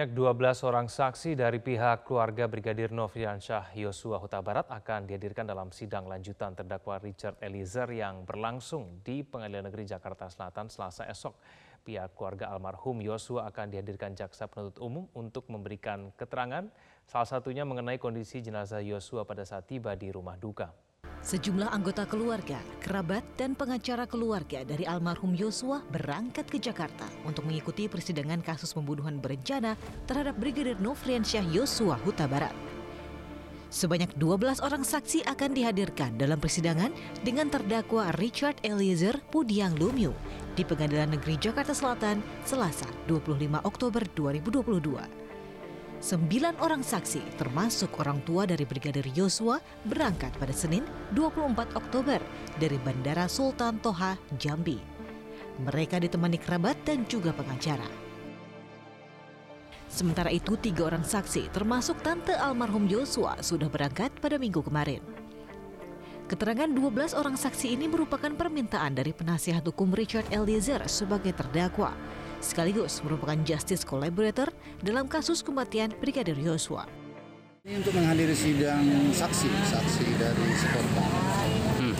Sebanyak 12 orang saksi dari pihak keluarga Brigadir Nofriansyah Yosua Huta Barat akan dihadirkan dalam sidang lanjutan terdakwa Richard Eliezer yang berlangsung di Pengadilan Negeri Jakarta Selatan Selasa esok. Pihak keluarga almarhum Yosua akan dihadirkan jaksa penuntut umum untuk memberikan keterangan, salah satunya mengenai kondisi jenazah Yosua pada saat tiba di rumah duka. Sejumlah anggota keluarga, kerabat, dan pengacara keluarga dari almarhum Yosua berangkat ke Jakarta untuk mengikuti persidangan kasus pembunuhan berencana terhadap Brigadir Nofriansyah Yosua Huta Barat. Sebanyak 12 orang saksi akan dihadirkan dalam persidangan dengan terdakwa Richard Eliezer Pudiang Lumiu di Pengadilan Negeri Jakarta Selatan Selasa 25 Oktober 2022. Sembilan orang saksi, termasuk orang tua dari Brigadir Yosua, berangkat pada Senin 24 Oktober dari Bandara Sultan Toha, Jambi. Mereka ditemani kerabat dan juga pengacara. Sementara itu, tiga orang saksi, termasuk tante almarhum Yosua, sudah berangkat pada minggu kemarin. Keterangan 12 orang saksi ini merupakan permintaan dari penasihat hukum Richard Eliezer sebagai terdakwa sekaligus merupakan justice collaborator dalam kasus kematian Brigadir Yosua. Ini untuk menghadiri sidang saksi, saksi dari si korban. Hmm.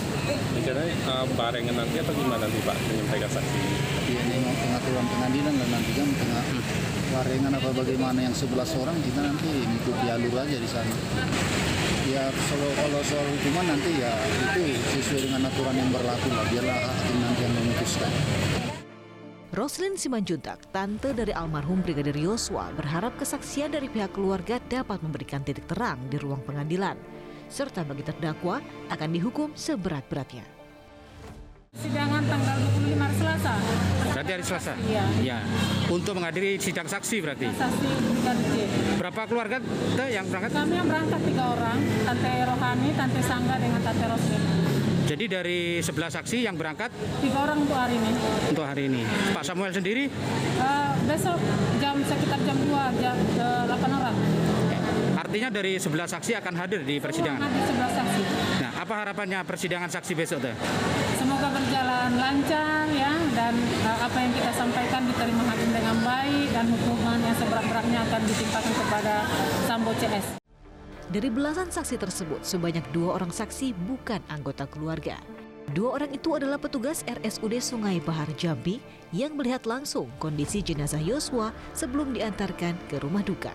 Dikiranya uh, barengan nanti atau gimana nanti Pak menyampaikan saksi? Iya, ini mau pengaturan pengadilan dan nanti kan tengah hmm. barengan apa bagaimana yang 11 orang kita nanti mengikuti alur aja di sana. Ya kalau, kalau soal hukuman nanti ya itu sesuai dengan aturan yang berlaku lah, biarlah hakim nanti yang memutuskan. Roslin Simanjuntak, tante dari almarhum Brigadir Yosua, berharap kesaksian dari pihak keluarga dapat memberikan titik terang di ruang pengadilan, serta bagi terdakwa akan dihukum seberat-beratnya. Sidangan tanggal 25 hari Selasa. Berarti hari Selasa? Iya. Ya. Untuk menghadiri sidang saksi berarti? Saksi Brigadir Berapa keluarga yang berangkat? Kami yang berangkat tiga orang, Tante Rohani, Tante Sangga, dengan Tante Roslin. Jadi dari sebelah saksi yang berangkat? Tiga orang untuk hari ini. Untuk hari ini. Pak Samuel sendiri? Uh, besok jam sekitar jam 2, jam uh, eh, 8 orang. Artinya dari sebelah saksi akan hadir di persidangan? Semua sebelah saksi. Nah, apa harapannya persidangan saksi besok tuh? Semoga berjalan lancar ya dan uh, apa yang kita sampaikan diterima hakim dengan baik dan hukuman yang seberat-beratnya akan ditimpakan kepada Sambo CS. Dari belasan saksi tersebut, sebanyak dua orang saksi bukan anggota keluarga. Dua orang itu adalah petugas RSUD Sungai Bahar Jambi yang melihat langsung kondisi jenazah Yosua sebelum diantarkan ke rumah duka.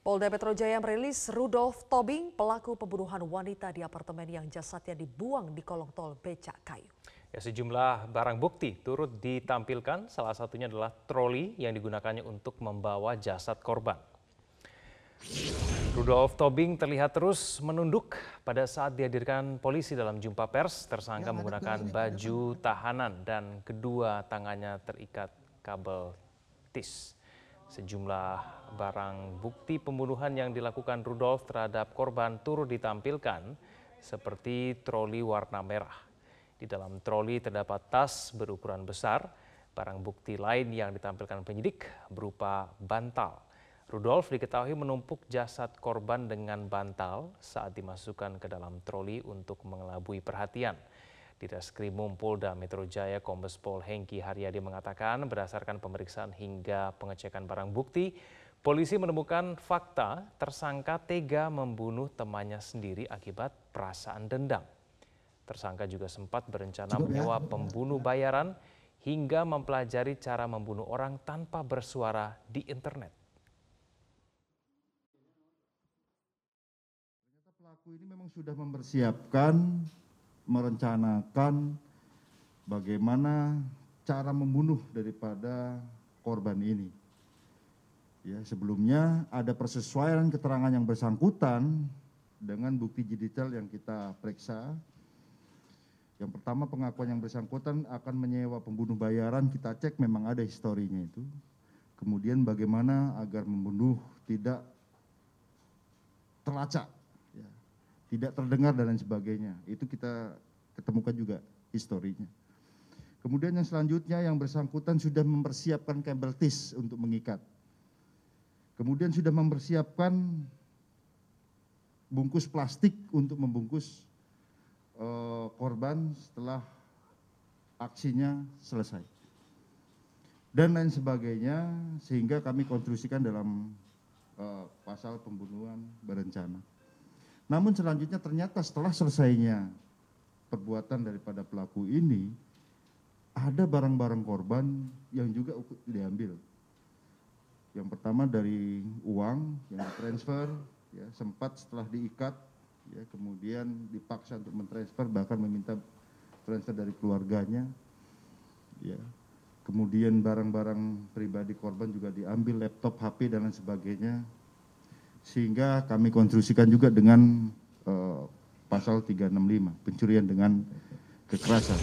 Polda Metro Jaya merilis Rudolf Tobing, pelaku pembunuhan wanita di apartemen yang jasadnya dibuang di kolong tol becak kayu. Ya, sejumlah barang bukti turut ditampilkan, salah satunya adalah troli yang digunakannya untuk membawa jasad korban. Rudolf Tobing terlihat terus menunduk pada saat dihadirkan polisi dalam jumpa pers. Tersangka menggunakan baju tahanan dan kedua tangannya terikat kabel tis. Sejumlah barang bukti pembunuhan yang dilakukan Rudolf terhadap korban turut ditampilkan seperti troli warna merah. Di dalam troli terdapat tas berukuran besar. Barang bukti lain yang ditampilkan penyidik berupa bantal Rudolf diketahui menumpuk jasad korban dengan bantal saat dimasukkan ke dalam troli untuk mengelabui perhatian. Di Reskrimum Polda Metro Jaya, Kombes Pol Hengki Haryadi mengatakan berdasarkan pemeriksaan hingga pengecekan barang bukti, polisi menemukan fakta tersangka tega membunuh temannya sendiri akibat perasaan dendam. Tersangka juga sempat berencana ya. menyewa pembunuh bayaran hingga mempelajari cara membunuh orang tanpa bersuara di internet. Pelaku ini memang sudah mempersiapkan, merencanakan bagaimana cara membunuh daripada korban ini. Ya, sebelumnya ada persesuaian keterangan yang bersangkutan dengan bukti digital yang kita periksa. Yang pertama pengakuan yang bersangkutan akan menyewa pembunuh bayaran, kita cek memang ada historinya itu. Kemudian bagaimana agar membunuh tidak terlacak tidak terdengar dan lain sebagainya. Itu kita ketemukan juga historinya. Kemudian yang selanjutnya yang bersangkutan sudah mempersiapkan kabel tis untuk mengikat. Kemudian sudah mempersiapkan bungkus plastik untuk membungkus uh, korban setelah aksinya selesai. dan lain sebagainya sehingga kami konstruksikan dalam uh, pasal pembunuhan berencana. Namun selanjutnya ternyata setelah selesainya perbuatan daripada pelaku ini ada barang-barang korban yang juga diambil. Yang pertama dari uang yang ditransfer ya sempat setelah diikat ya kemudian dipaksa untuk mentransfer bahkan meminta transfer dari keluarganya ya kemudian barang-barang pribadi korban juga diambil laptop HP dan lain sebagainya sehingga kami konstruksikan juga dengan uh, pasal 365 pencurian dengan kekerasan.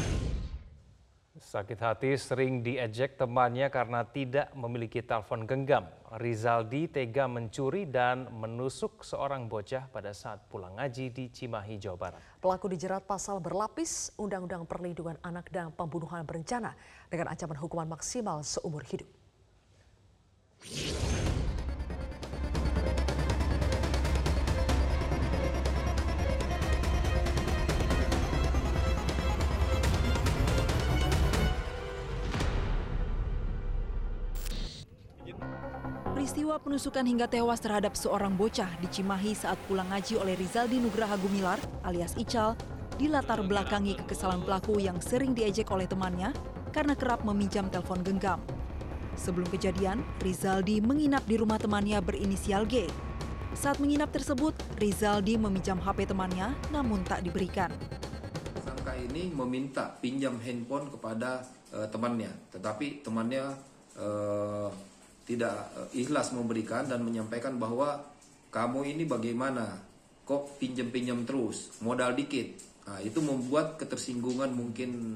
Sakit hati sering diejek temannya karena tidak memiliki telepon genggam. Rizaldi tega mencuri dan menusuk seorang bocah pada saat pulang ngaji di Cimahi, Jawa Barat. Pelaku dijerat pasal berlapis Undang-Undang Perlindungan Anak dan Pembunuhan Berencana dengan ancaman hukuman maksimal seumur hidup. Peristiwa penusukan hingga tewas terhadap seorang bocah di Cimahi saat pulang ngaji oleh Rizaldi Nugraha Gumilar alias Ical dilatar belakangi kekesalan pelaku yang sering diejek oleh temannya karena kerap meminjam telepon genggam. Sebelum kejadian, Rizaldi menginap di rumah temannya berinisial G. Saat menginap tersebut, Rizaldi meminjam HP temannya namun tak diberikan. Tersangka ini meminta pinjam handphone kepada uh, temannya, tetapi temannya uh, tidak eh, ikhlas memberikan dan menyampaikan bahwa kamu ini bagaimana kok pinjam-pinjam terus modal dikit nah, itu membuat ketersinggungan mungkin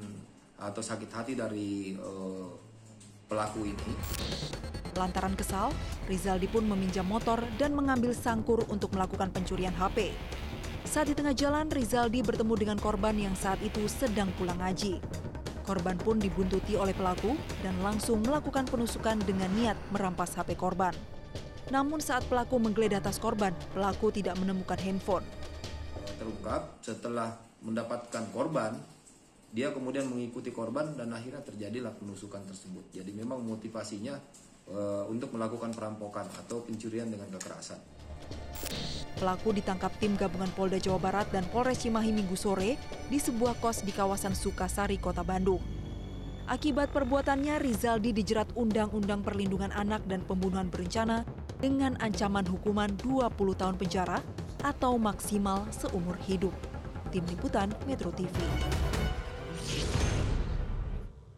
atau sakit hati dari uh, pelaku ini. Lantaran kesal, Rizaldi pun meminjam motor dan mengambil sangkur untuk melakukan pencurian HP. Saat di tengah jalan, Rizaldi bertemu dengan korban yang saat itu sedang pulang ngaji. Korban pun dibuntuti oleh pelaku dan langsung melakukan penusukan dengan niat merampas HP korban. Namun saat pelaku menggeledah tas korban, pelaku tidak menemukan handphone. Terungkap setelah mendapatkan korban, dia kemudian mengikuti korban dan akhirnya terjadilah penusukan tersebut. Jadi memang motivasinya e, untuk melakukan perampokan atau pencurian dengan kekerasan. Pelaku ditangkap tim gabungan Polda Jawa Barat dan Polres Cimahi Minggu sore di sebuah kos di kawasan Sukasari, Kota Bandung. Akibat perbuatannya, Rizaldi dijerat Undang-Undang Perlindungan Anak dan Pembunuhan Berencana dengan ancaman hukuman 20 tahun penjara atau maksimal seumur hidup. Tim Liputan Metro TV.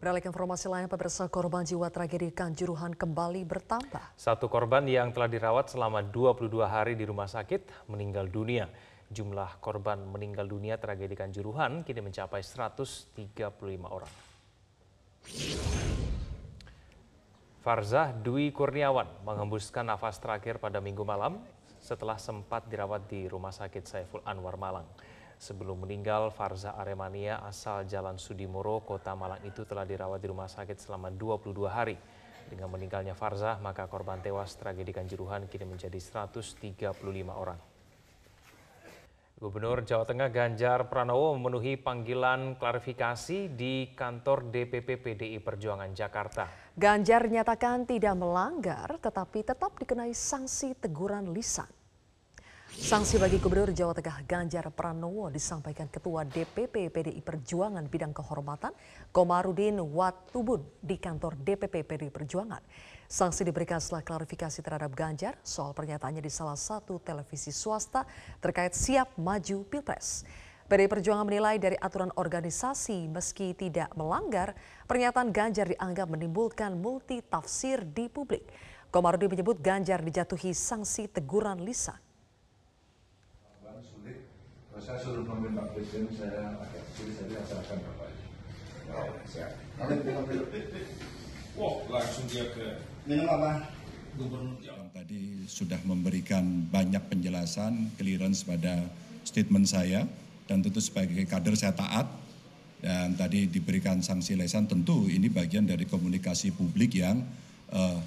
Beralih ke informasi lain, pemirsa korban jiwa tragedi Kanjuruhan kembali bertambah. Satu korban yang telah dirawat selama 22 hari di rumah sakit meninggal dunia. Jumlah korban meninggal dunia tragedi Kanjuruhan kini mencapai 135 orang. Farzah Dwi Kurniawan menghembuskan nafas terakhir pada minggu malam setelah sempat dirawat di Rumah Sakit Saiful Anwar Malang. Sebelum meninggal, Farza Aremania asal Jalan Sudimoro, Kota Malang itu telah dirawat di rumah sakit selama 22 hari. Dengan meninggalnya Farza, maka korban tewas tragedi Kanjuruhan kini menjadi 135 orang. Gubernur Jawa Tengah Ganjar Pranowo memenuhi panggilan klarifikasi di kantor DPP PDI Perjuangan Jakarta. Ganjar nyatakan tidak melanggar tetapi tetap dikenai sanksi teguran lisan. Sanksi bagi Gubernur Jawa Tengah Ganjar Pranowo disampaikan Ketua DPP PDI Perjuangan Bidang Kehormatan Komarudin Watubun di kantor DPP PDI Perjuangan. Sanksi diberikan setelah klarifikasi terhadap Ganjar soal pernyataannya di salah satu televisi swasta terkait siap maju Pilpres. PDI Perjuangan menilai dari aturan organisasi meski tidak melanggar, pernyataan Ganjar dianggap menimbulkan multi tafsir di publik. Komarudin menyebut Ganjar dijatuhi sanksi teguran lisan. Saya suruh memimpin Pak Presiden, saya agak sulit saya laksanakan Bapak. Oh, siap. Wah, langsung dia ke minum apa? Gubernur Tadi sudah memberikan banyak penjelasan, clearance pada statement saya, dan tentu sebagai kader saya taat, dan tadi diberikan sanksi lesan, tentu ini bagian dari komunikasi publik yang uh,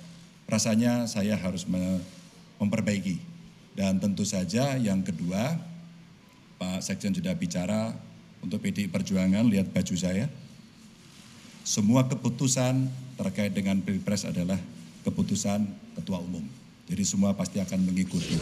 rasanya saya harus memperbaiki. Dan tentu saja yang kedua, Pak Sekjen sudah bicara untuk PDI Perjuangan, lihat baju saya. semua keputusan terkait dengan pilpres adalah keputusan ketua umum. Jadi semua pasti akan mengikuti.